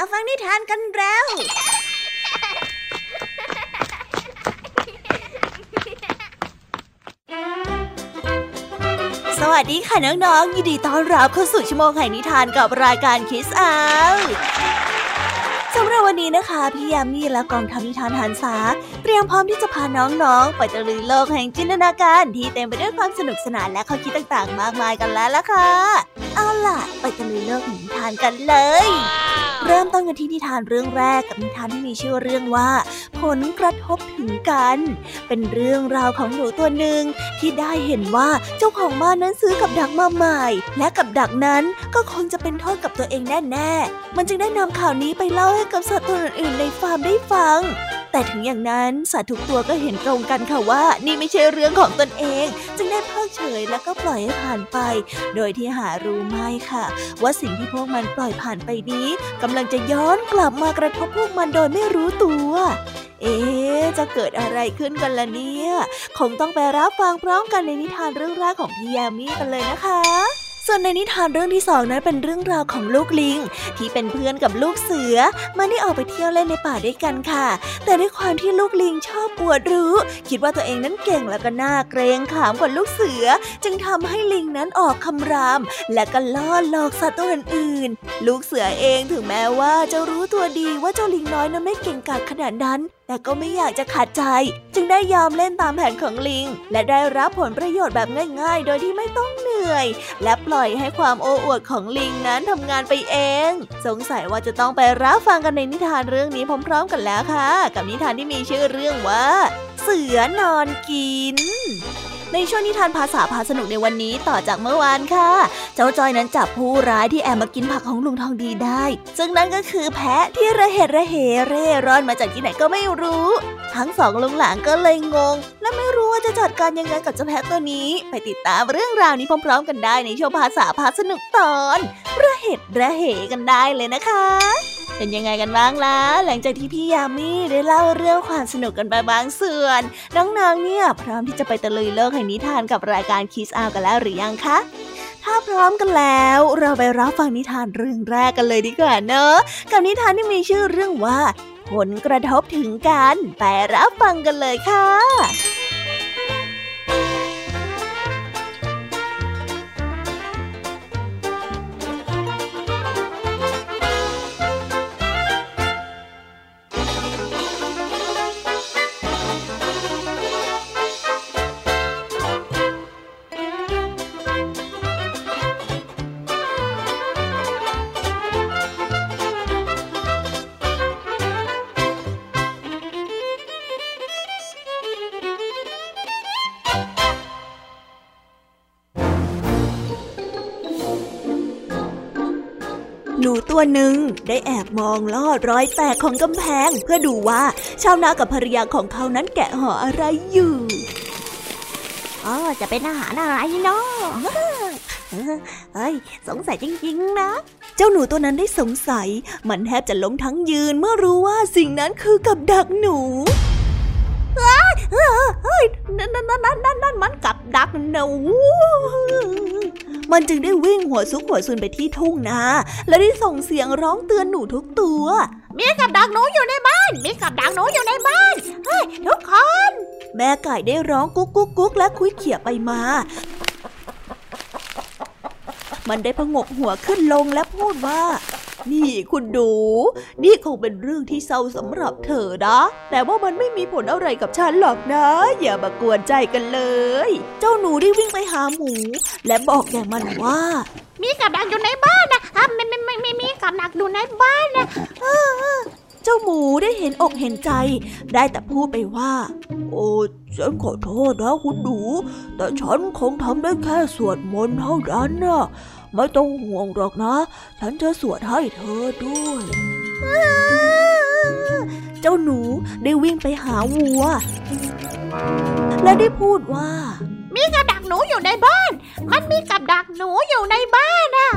มาฟังนิทานกันแล้ว สวัสดีค่ะน้องๆ ยินดีต้อนรับเข้าสู่ชั่วโมงแห่งนิทานกับรายการคิสอาสำหรับวันนี้นะคะ พี่ยามีและกองทำนิทานหันษาเตรียมพร้อมที่จะพาน้องๆ ไปตะลุยโลกแห่งจินตนาการที่เต็มไปด้วยความสนุกสนานและข้อคิดต่างๆ มากมายกันแล้วล่ะค่ะ เอาล่ะ ไปตะลุยโลกแห่งนิทานกันเลย เริ่มต้นกันที่นิทานเรื่องแรกกับนิทานที่มีชื่อเรื่องว่า ผลกระทบถึงกัน เป็นเรื่องราวของหนูตัวหนึ่งที่ได้เห็นว่าเจ้าของบ้านนั้นซื้อกับดักมาใหม่ และกับดักนั้นก็คงจะเป็นโทษกับตัวเองแน่ๆ มันจึงได้นำข่าวนี้ไปเล่าให้กับสัตว์ตัวอื่นๆในฟาร์มได้ฟัง แต่ถึงอย่างนั้นสัตว์ทุกตัวก็เห็นตรงกันค่ะว่า นี่ไม่ใช่เรื่องของตนเอง จึงได้เพิกเฉยแล้วก็ปล่อยให้ผ่านไป โดยที่หารู้ไม่ค่ะ ว่าสิ่งที่พวกมันปล่อยผ่านไปนี้กำลังจะย้อนกลับมากระทบพวกมันโดยไม่รู้ตัว เอ๊ะจะเกิดอะไรขึ้นกันล่ะเนี่ย คงต้องไปรับฟังพร้อมกันในนิทานเรื่องแรกของพี่ยามีกันเลยนะคะ ส่วนในนิทานเรื่องที่สองนั้นเป็นเรื่องราวของลูกลิง ที่เป็นเพื่อนกับลูกเสือ มันได้ออกไปเที่ยวเล่นในป่าด้วยกันค่ะ แต่ด้วยความที่ลูกลิงชอบปวดรู้ คิดว่าตัวเองนั้นเก่งแล้วก็น่าเกรงขามกว่าลูกเสือ จึงทำให้ลิงนั้นออกคำราม และก็ล่อหลอกสัตว์ตัวอื่นๆ ลูกเสือเองถึงแม้ว่าจะรู้ตัวดีว่าเจ้าลิงน้อยนั้นไม่เก่งกาจขนาดนั้น แต่ก็ไม่อยากจะขัดใจ จึงได้ยอมเล่นตามแผนของลิง และได้รับผลประโยชน์แบบง่ายๆ โดยที่ไม่ต้องเหนื่อย และปล่อยให้ความโอ้อวดของลิงนั้นทำงานไปเอง สงสัยว่าจะต้องไปรับฟังกันในนิทานเรื่องนี้พร้อมๆกันแล้วค่ะ กับนิทานที่มีชื่อเรื่องว่า เสือนอนกิน ในช่วงนิทานภาษาพาสนุกในวันนี้ต่อจากเมื่อวานค่ะ เจ้าจอยนั้นจับผู้ร้ายที่แอบมากินผักของลุงทองดีได้ ซึ่งนั่นก็คือแพะที่ระเหตุระเหเร่ร่อนมาจากที่ไหนก็ไม่รู้ ทั้งสองลุงหลานก็เลยงง และไม่รู้ว่าจะจัดการยังไงกับเจ้าแพะตัวนี้ ไปติดตามเรื่องราวนี้พร้อม ๆ กันได้ในช่วงภาษาพาสนุกตอนระเหตุระเหกันได้เลยนะคะ เป็นยังไงกันบ้างล่ะหลังจากที่พี่ยามีได้เล่าเรื่องความสนุกกันไปบางส่วน น้องๆเนี่ย พร้อมที่จะไปตะลุยโลกแห่งนิทานกับรายการคิสอากันแล้วหรือยังคะถ้าพร้อมกันแล้ว เราไปรับฟังนิทานเรื่องแรกกันเลยดีกว่าเนอะกับนิทานที่มีชื่อเรื่องว่า ผลกระทบถึงกัน ไปรับฟังกันเลยค่ะ ตัวหนึ่งได้แอบมองลอดรอยแตกของกำแพง เพื่อดูว่าชาวนากับภรรยาของเขานั้นแกะห่ออะไรอยู่อ๋อจะเป็นอาหารอะไรเนาะเฮ้ยสงสัยจริงๆนะ เจ้าหนูตัวนั้นได้สงสัย มันแทบจะล้มทั้งยืนเมื่อรู้ว่าสิ่งนั้นคือกับดักหนูเฮ้ยเฮ้ยนั่นนั่นนั่นนั่นนั่นมันกับดักหนู มันจึงได้วิ่งหัวซุกหัวซุนไปที่ทุ่งนา และได้ส่งเสียงร้องเตือนหนูทุกตัว มีกับดักหนูอยู่ในบ้าน มีกับดักหนูอยู่ในบ้าน เฮ้ยทุกคน แม่ไก่ได้ร้องกุ๊กกุ๊กกุ๊กและคุยเขี่ยไปมา มันได้พงกหัวขึ้นลงและพูดว่า นี่คุณดู นี่คงเป็นเรื่องที่เศร้าสำหรับเธอนะ แต่ว่ามันไม่มีผลอะไรกับฉันหรอกนะ อย่ามากวนใจกันเลย เจ้าหนูได้วิ่งไปหาหมู และบอกแก่มันว่า มีกับดักอยู่ในบ้านนะอะไม่ไม่ไม่ไม่มีกับดักอยู่ในบ้านนะ จ้าหมูได้เห็นอกเห็นใจ ได้แต่พูดไปว่า โอ้ฉันขอโทษนะคุณหนู แต่ฉันคงทำได้แค่สวดมนต์เท่านั้นนะไม่ต้องห่วงหรอกนะ ฉันจะสวดให้เธอด้วย เจ้าหนูได้วิ่งไปหาวัว และได้พูดว่า มีกับดักหนูอยู่ในบ้าน มันมีกับดักหนูอยู่ในบ้านนะ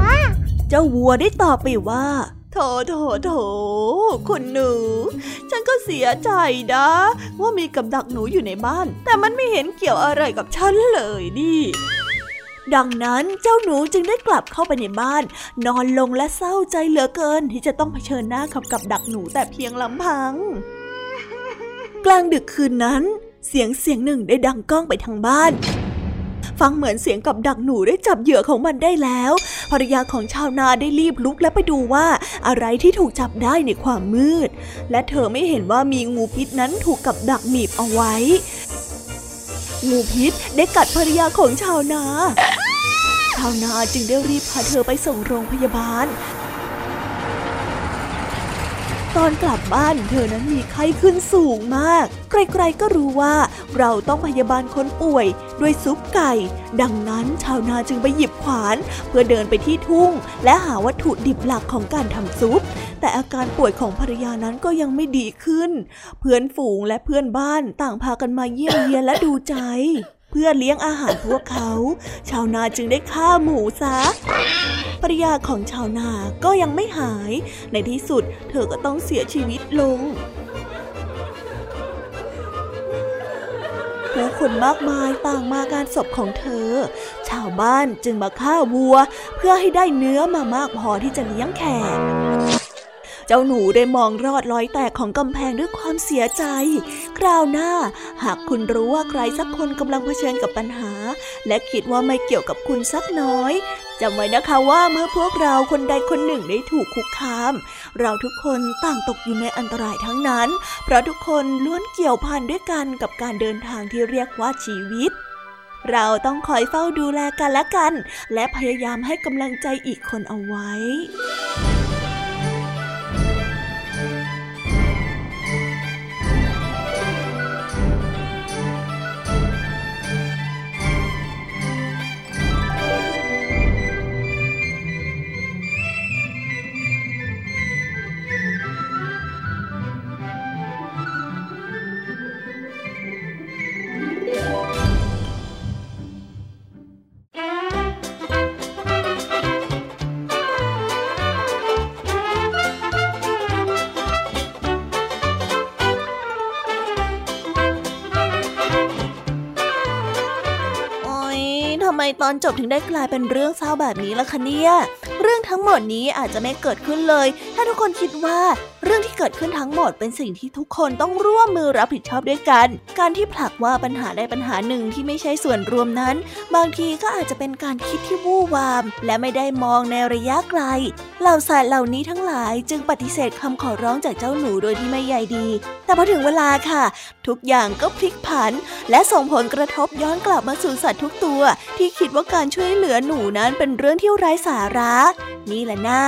เจ้าวัวได้ตอบไปว่า โถโถโถคุณหนู ฉันก็เสียใจนะ ว่ามีกับดักหนูอยู่ในบ้าน แต่มันไม่เห็นเกี่ยวอะไรกับฉันเลยนี่ ดังนั้นเจ้าหนูจึงได้กลับเข้าไปในบ้าน นอนลงและเศร้าใจเหลือเกิน ที่จะต้องเผชิญหน้ากับกับดักหนูแต่เพียงลำพัง กลางดึกคืนนั้น เสียงเสียงหนึ่งได้ดังก้องไปทางบ้าน ฟังเหมือนเสียงกับดักหนูได้จับเหยื่อของมันได้แล้ว ภรรยาของชาวนาได้รีบลุกและไปดูว่าอะไรที่ถูกจับได้ในความมืด และเธอไม่เห็นว่ามีงูพิษนั้นถูกกับดักหนีบเอาไว้ งูพิษได้กัดภรรยาของชาวนา ชาวนาจึงได้รีบพาเธอไปส่งโรงพยาบาลตอนกลับบ้านเธอนั้นมีไข้ขึ้นสูงมาก ใครๆก็รู้ว่า เราต้องพยาบาลคนป่วยด้วยซุปไก่ ดังนั้นชาวนาจึงไปหยิบขวาน เพื่อเดินไปที่ทุ่ง และหาวัตถุดิบหลักของการทำซุป แต่อาการป่วยของภรรยานั้นก็ยังไม่ดีขึ้น เพื่อนฝูงและเพื่อนบ้านต่างพากันมาเยี่ยมเยียนและดูใจ เพื่อเลี้ยงอาหารพวกเขา ชาวนาจึงได้ฆ่าหมูซะภรรยาของชาวนาก็ยังไม่หาย ในที่สุดเธอก็ต้องเสียชีวิตลง ผู้คนมากมายต่างมาการศพของเธอ ชาวบ้านจึงมาฆ่าวัว เพื่อให้ได้เนื้อมามากพอที่จะเลี้ยงแขกเจ้าหนูได้มองรอดรอยแตกของกำแพงด้วยความเสียใจ คราวหน้า หากคุณรู้ว่าใครสักคนกำลังเผชิญกับปัญหา และคิดว่าไม่เกี่ยวกับคุณสักน้อย จำไว้นะคะว่าเมื่อพวกเราคนใดคนหนึ่งได้ถูกคุกคาม เราทุกคนต่างตกอยู่ในอันตรายทั้งนั้น เพราะทุกคนล้วนเกี่ยวพันด้วยกันกับการเดินทางที่เรียกว่าชีวิต เราต้องคอยเฝ้าดูแลกันและกัน และพยายามให้กำลังใจอีกคนเอาไว้ ตอนจบถึงได้กลายเป็นเรื่องเศร้าแบบนี้ล่ะคะเนี่ย เรื่องทั้งหมดนี้อาจจะไม่เกิดขึ้นเลย ถ้าทุกคนคิดว่า เรื่องที่เกิดขึ้นทั้งหมดเป็นสิ่งที่ทุกคนต้องร่วมมือรับผิดชอบด้วยกัน การที่ผลักว่าปัญหาใดปัญหาหนึ่งที่ไม่ใช่ส่วนรวมนั้น บางทีก็อาจจะเป็นการคิดที่วู่วาม และไม่ได้มองในระยะไกล เหล่าสัตว์เหล่านี้ทั้งหลายจึงปฏิเสธคำขอร้องจากเจ้าหนูโดยที่ไม่ใยดี แต่พอถึงเวลาค่ะ ทุกอย่างก็พลิกผัน และส่งผลกระทบย้อนกลับมาสู่สัตว์ทุกตัว ที่คิดว่าการช่วยเหลือหนูนั้นเป็นเรื่องที่ไร้สาระ นี่แหละนะ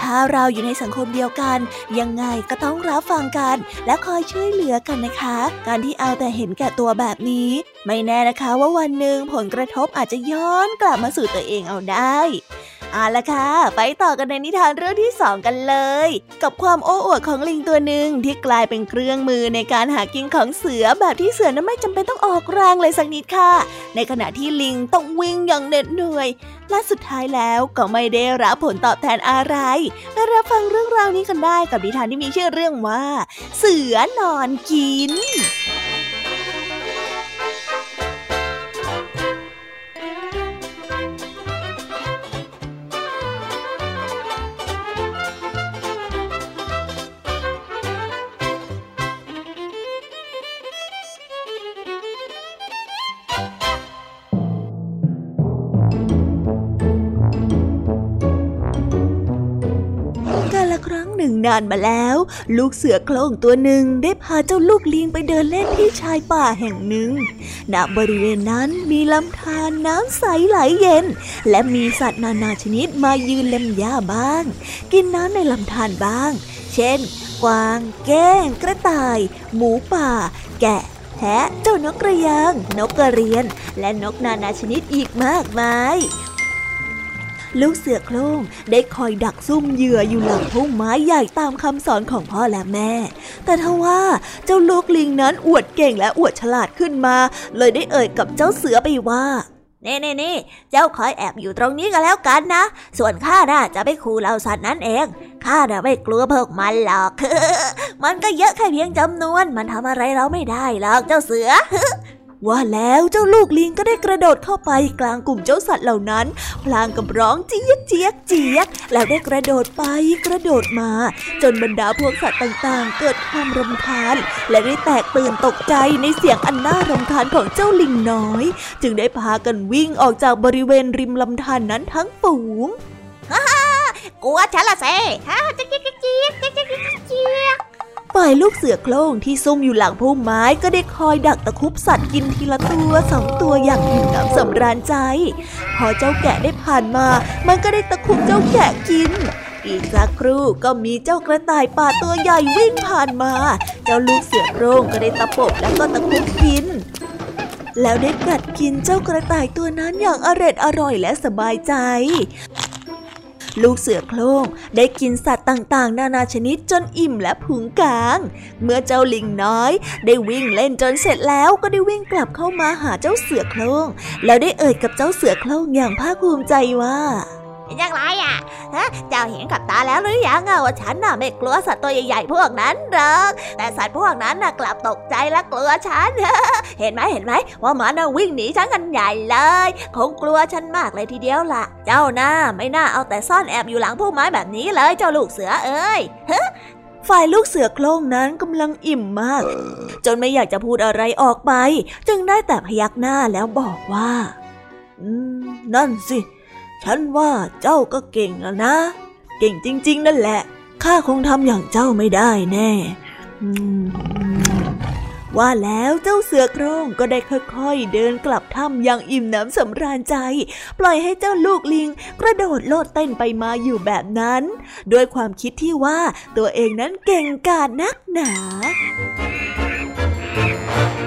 ถ้าเราอยู่ในสังคมเดียวกันยังังไงก็ต้องรับฟังกัน และคอยช่วยเหลือกันนะคะ การที่เอาแต่เห็นแก่ตัวแบบนี้ ไม่แน่นะคะว่าวันหนึ่งผลกระทบอาจจะย้อนกลับมาสู่ตัวเองเอาได้ เอาละค่ะ ไปต่อกันในนิทานเรื่องที่สองกันเลย กับความโอ้อวดของลิงตัวหนึ่งที่กลายเป็นเครื่องมือในการหากินของเสือแบบที่เสือนั้นไม่จำเป็นต้องออกแรงเลยสักนิดค่ะ ในขณะที่ลิงต้องวิ่งอย่างเหน็ดเหนื่อย และสุดท้ายแล้วก็ไม่ได้รับผลตอบแทนอะไรไปรับฟังเรื่องราวนี้กันได้กับนิทานที่มีชื่อเรื่องว่า เสือนอนกิน นานมาแล้ว ลูกเสือโคร่งตัวหนึ่งได้พาเจ้าลูกลิงไปเดินเล่นที่ชายป่าแห่งหนึ่งณบริเวณนั้นมีลำธารน้ำใสไหลเย็น และมีสัตว์นานาชนิดมายืนเล่มหญ้าบ้าง กินน้ำในลำธารบ้าง เช่น กวาง แก้ง กระต่าย หมูป่า แกะแพะเจ้านกกระยาง นกกระเรียน และนกนานาชนิดอีกมากมาย ลูกเสือโคร่งได้คอยดักซุ่มเหยื่ออยู่หลังพุ่มไม้ใหญ่ตามคำสอนของพ่อและแม่ แต่ทว่าเจ้าลูกลิงนั้นอวดเก่งและอวดฉลาดขึ้นมา เลยได้เอ่ยกับเจ้าเสือไปว่าเน่เน่เน่เจ้าคอยแอบอยู่ตรงนี้ก็แล้วกันนะ ส่วนข้าน่ะจะไปขู่เหล่าสัตว์นั้นเอง ข้าน่ะไม่กลัวพวกมันหรอก มันก็เยอะแค่เพียงจำนวน มันทำอะไรเราไม่ได้หรอกเจ้าเสือ ว่าแล้วเจ้าลูกลิงก็ได้กระโดดเข้าไปกลางกลุ่มเจ้าสัตว์เหล่านั้น พลางกับร้องเจี๊ยกเจี๊ยกเจี๊ยกแล้วได้กระโดดไปกระโดดมา จนบรรดาพวกสัตว์ต่างๆ เกิดความรำคาญ และได้แตกตื่นตกใจในเสียงอันน่ารำคาญของเจ้าลิงน้อย จึงได้พากันวิ่งออกจากบริเวณริมลำธารนนั้นทั้งฝูงฮ่ากลัวฉันละเซ่ฮ่าเจี๊ยกเจี๊ยกเจี๊ยกเจี๊ยก ฝ่ายลูกเสือโคร่งที่ซุ่มอยู่หลังพุ่มไม้ก็ได้คอยดักตะคุบสัตว์กินทีละตัวสองตัวอย่างอิ่มหนำสำราญใจ พอเจ้าแกะได้ผ่านมา มันก็ได้ตะคุบเจ้าแกะกินอีกสักครู่ก็มีเจ้ากระต่ายป่าตัวใหญ่วิ่งผ่านมา เจ้าลูกเสือโคร่งก็ได้ตะปบแล้วก็ตะคุบกิน แล้วได้กัดกินเจ้ากระต่ายตัวนั้นอย่างอร็ดอร่อยและสบายใจ ลูกเสือโคร่งได้กินสัตว์ต่างๆ นานาชนิดจนอิ่มและผุงกาง เมื่อเจ้าลิงน้อย ได้วิ่งเล่นจนเสร็จแล้วก็ได้วิ่งกลับเข้ามาหาเจ้าเสือโคร่งแล้วได้เอ่ยกับเจ้าเสือโคร่งอย่างภาคภูมิใจว่า เป็นยังไงอะฮะเจ้าเห็นกับตาแล้วหรือยังอะว่าฉันน่ะไม่กลัวสัตว์ตัวใหญ่ๆพวกนั้นหรอกแต่สัตว์พวกนั้นน่ะกลับตกใจและกลัวฉันเห็นไหมเห็นไหมว่ามันน่ะวิ่งหนีฉันกันใหญ่เลย คงกลัวฉันมากเลยทีเดียวล่ะ เจ้าน่าไม่น่าเอาแต่ซ่อนแอบอยู่หลังพุ่มไม้แบบนี้เลยเจ้าลูกเสือเอ้ยฝ่ายลูกเสือโคร่งนั้นกำลังอิ่มมาก จนไม่อยากจะพูดอะไรออกไป จึงได้แต่พยักหน้าแล้วบอกว่า อืม นั่นสิ ฉันว่าเจ้าก็เก่งแล้วนะ เก่งจริง ๆ นั่นแหละ ข้าคงทำอย่างเจ้าไม่ได้แน่ว่าแล้วเจ้าเสือโคร่งก็ได้ค่อยๆ เดินกลับถ้ำอย่างอิ่มน้ำสำราญใจ ปล่อยให้เจ้าลูกลิง กระโดดโลดเต้นไปมาอยู่แบบนั้น ด้วยความคิดที่ว่าตัวเองนั้นเก่งกาจนักหนาบ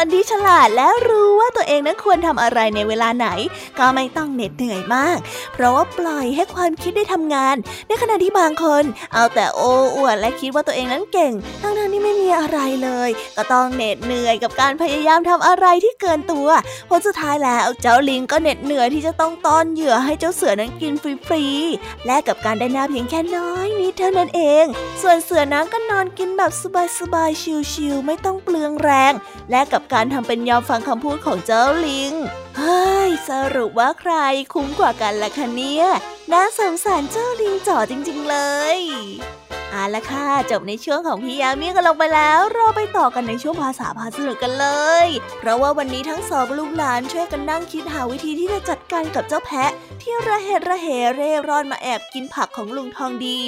คนที่ฉลาดและรู้ว่าตัวเองนั้นควรทำอะไรในเวลาไหน ก็ไม่ต้องเหน็ดเหนื่อยมาก เพราะว่าปล่อยให้ความคิดได้ทำงาน ในขณะที่บางคน เอาแต่โอ้อวดและคิดว่าตัวเองนั้นเก่ง ทั้งนั้นที่ไม่มีอะไรเลย ก็ต้องเหน็ดเหนื่อยกับการพยายามทำอะไรที่เกินตัวผลสุดท้ายแล้วเจ้าลิงก็เหน็ดเหนื่อยที่จะต้องต้อนเหยื่อให้เจ้าเสือนั้นกินฟรีๆและกับการได้น้าเพียงแค่น้อยนิดเท่านั้นเอง ส่วนเสือนั้นก็นอนกินแบบสบายๆชิวๆไม่ต้องเปลืองแรง และกับการทำเป็นยอมฟังคำพูดของเจ้าลิง เฮ้ย สรุปว่าใครคุ้มกว่ากันล่ะคะเนี่ย น่าสงสารเจ้าลิงจ่อจริง ๆ เลยเอาละค่ะ จบในช่วงของพี่ยามีกันลงไปแล้ว เราไปต่อกันในช่วงภาษาพาสนุกกันเลย เพราะว่าวันนี้ทั้งสองลูกหลานช่วยกันนั่งคิดหาวิธีที่จะจัดการกับเจ้าแพะ ที่ระเหตุระเหเร่ร่อนมาแอบกินผักของลุงทองดี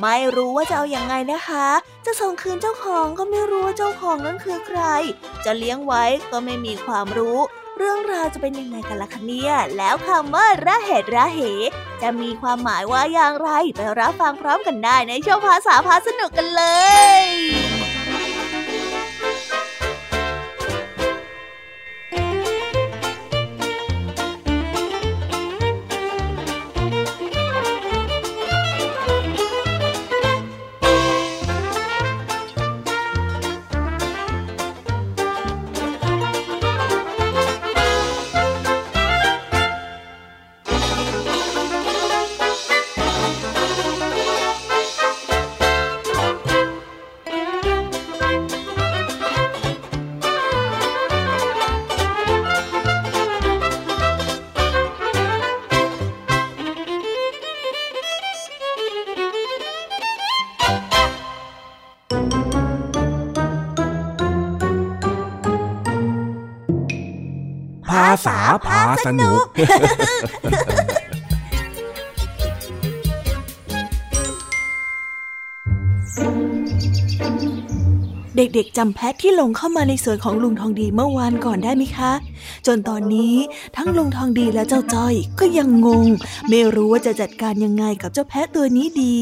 ไม่รู้ว่าจะเอาอยัางไงนะคะ จะส่งคืนเจ้าของก็ไม่รู้ว่าเจ้าของนั้นคือใคร จะเลี้ยงไว้ก็ไม่มีความรู้ เรื่องราวจะเป็นยังไงกันล่ะคะเนี่ยแล้วคำว่าระเหตุระเหจะมีความหมายว่าอย่างไร ไปรับฟังพร้อมกันได้ในช่วงภาษาพาสนุกกันเลย ษาพาสนุกเด็กๆจำแพะที่ลงเข้ามาในสวนของลุงทองดีเมื่อวานก่อนได้ไหมคะ จนตอนนี้ทั้งลุงทองดีและเจ้าจ้อยก็ยังงง ไม่รู้ว่าจะจัดการยังไงกับเจ้าแพะตัวนี้ดี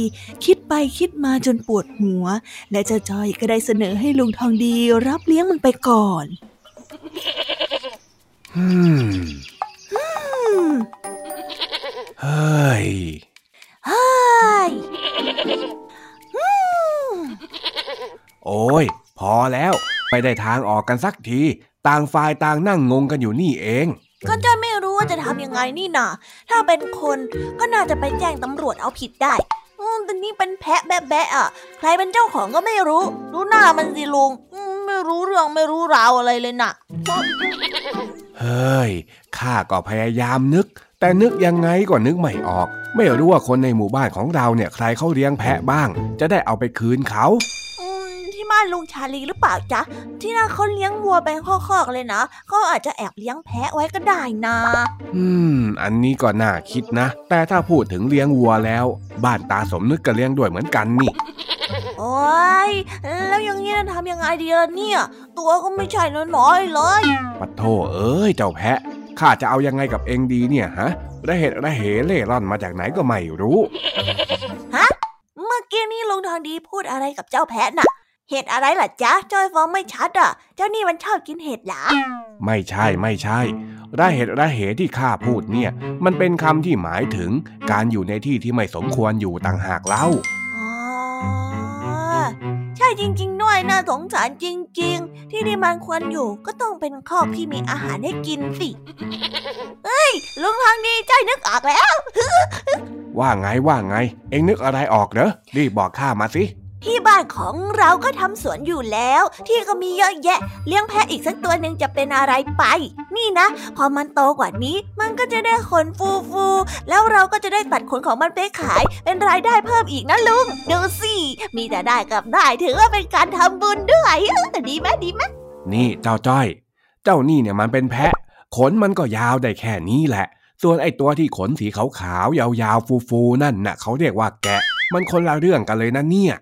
คิดไปคิดมาจนปวดหัว และเจ้าจ้อยก็ได้เสนอให้ลุงทองดีรับเลี้ยงมันไปก่อน เฮ้ย เฮ้ย โอ้ย พอแล้ว ไม่ได้ทางออกกันสักที ต่างฝ่ายต่างนั่งงงกันอยู่นี่เอง ก็จะไม่รู้ว่าจะทำยังไงนี่นาถ้าเป็นคนก็น่าจะไปแจ้งตำรวจเอาผิดได้อืมแต่นี่เป็นแพะแบะแบะอะ ใครเป็นเจ้าของก็ไม่รู้ดูหน้ามันสิลุงอืม ไม่รู้เรื่องไม่รู้ราวอะไรเลยน่ะ เฮ้ย ข้าก็พยายามนึก แต่นึกยังไงก็นึกไม่ออก ไม่รู้ว่าคนในหมู่บ้านของเราเนี่ยใครเขาเลี้ยงแพะบ้าง จะได้เอาไปคืนเขา บ้านลุงชาลีหรือเปล่าจ๊ะ ที่นั่นเขาเลี้ยงวัวเป็นข้อกๆเลยนะเขาอาจจะแอบเลี้ยงแพะไว้ก็ได้นะ อืม อันนี้ก็น่าคิดนะ แต่ถ้าพูดถึงเลี้ยงวัวแล้ว บ้านตาสมนึกก็เลี้ยงด้วยเหมือนกันนี่ โอ้ย แล้วอย่างนี้จะทำยังไงดีล่ะเนี่ย ตัวก็ไม่ใช่น้อยๆเลยปัดโทเอ้ยเจ้าแพะข้าจะเอายังไงกับเองดีเนี่ยฮะระเหตุระเหเล่ร่อนมาจากไหนก็ไม่รู้เมื่อกี้นี่ลุงทองดีพูดอะไรกับเจ้าแพะน่ะ เห็ดอะไรล่ะจ๊ะจอยฟ้องไม่ชัดอะ เจ้านี่มันชอบกินเห็ดเหรอ ไม่ใช่ไม่ใช่ระเหตุระเหที่ข้าพูดเนี่ย มันเป็นคำที่หมายถึงการอยู่ในที่ที่ไม่สมควรอยู่ต่างหากเล่าอ๋อใช่จริง ๆ ด้วยน่าสงสารจริง ๆ ที่นี่มันควรอยู่ก็ต้องเป็นคอกที่มีอาหารให้กินสิ เฮ้ยลุงทองดีใจอยนึกออกแล้ว ว่าไงว่าไง เองนึกอะไรออกเหรอรีบบอกข้ามาสิ ที่บ้านของเราก็ทำสวนอยู่แล้ว ที่ก็มีเยอะแยะ เลี้ยงแพะอีกสักตัวหนึ่งจะเป็นอะไรไป นี่นะ พอมันโตกว่านี้ มันก็จะได้ขนฟูฟูแล้วเราก็จะได้ตัดขนของมันไปขาย เป็นรายได้เพิ่มอีกนะลุงดูสิมีแต่ได้กับได้ถือว่าเป็นการทำบุญด้วยดีไหมดีไหมนี่เจ้าจ้อย เจ้านี่เนี่ยมันเป็นแพะ ขนมันก็ยาวได้แค่นี้แหละ ส่วนไอ้ตัวที่ขนสีขาวๆยาวๆฟูๆนั่นน่ะ เขาเรียกว่าแกะ มันคนละเรื่องกันเลยนะเนี่ย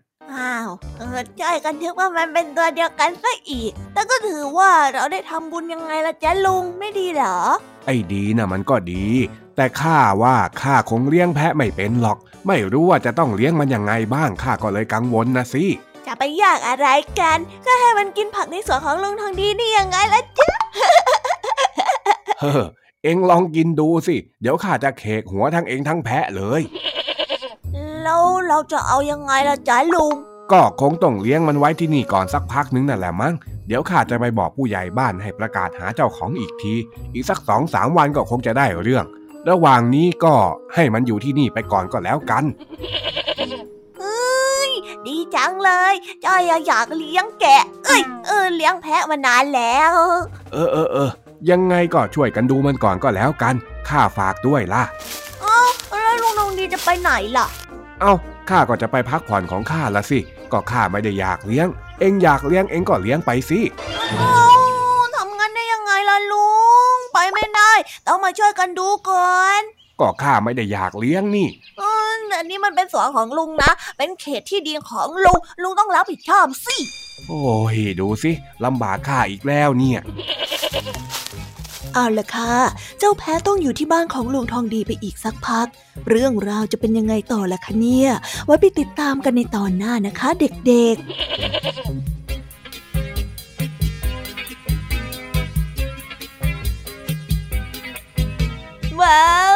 อ้าวเออจ้อยกันทึกว่ามันเป็นตัวเดียวกันซะอีก แต่ก็ถือว่าเราได้ทำบุญยังไงล่ะจ๊ะลุงไม่ดีเหรอ ไอ้ดีน่ะมันก็ดี แต่ข้าว่าข้าคงเลี้ยงแพะไม่เป็นหรอก ไม่รู้ว่าจะต้องเลี้ยงมันยังไงบ้างข้าก็เลยกังวลนะสิจะไปยากอะไรกันก็ให้มันกินผักในสวนของลุงทองดีนี่ยังไงล่ะจ๊ะเฮ้อเอ็งลองกินดูสิ เดี๋ยวข้าจะเคกหัวทั้งเอ็งทั้งแพะเลย แล้วเราจะเอายังไงล่ะจ๊ะลุง ก็คงต้องเลี้ยงมันไว้ที่นี่ก่อนสักพักนึงนั่นแหละมั้ง เดี๋ยวข้าจะไปบอกผู้ใหญ่บ้านให้ประกาศหาเจ้าของอีกที อีกสักสองสามวันก็คงจะได้เรื่อง ระหว่างนี้ก็ให้มันอยู่ที่นี่ไปก่อนก็แล้วกันเอ้ยดีจังเลยจ้อยอยากเลี้ยงแกะ เอ้ยเออเลี้ยงแพะมานานแล้ว เออเออเออยังไงก็ช่วยกันดูมันก่อนก็แล้วกัน ข้าฝากด้วยล่ะ เอ้าแล้วลุงทองดีจะไปไหนล่ะ เอ้าข้าก็จะไปพักผ่อนของข้าละสิ ก็ข้าไม่ได้อยากเลี้ยง เอ็งอยากเลี้ยงเอ็งก็เลี้ยงไปสิเอ้าทำงั้นได้ยังไงล่ะลุง ไปไม่ได้ ต้องมาช่วยกันดูก่อนก็ข้าไม่ได้อยากเลี้ยงนี่เอออันนี้มันเป็นสวนของลุงนะ เป็นเขตที่ดินของลุง ลุงต้องรับผิดชอบสิ โอ้ย ดูสิลำบากข้าอีกแล้วเนี่ย เอาละค่ะ เจ้าแพ้ต้องอยู่ที่บ้านของลุงทองดีไปอีกสักพัก เรื่องราวจะเป็นยังไงต่อละคะเนี่ย ไว้ไปติดตามกันในตอนหน้านะคะ เด็กๆว้าว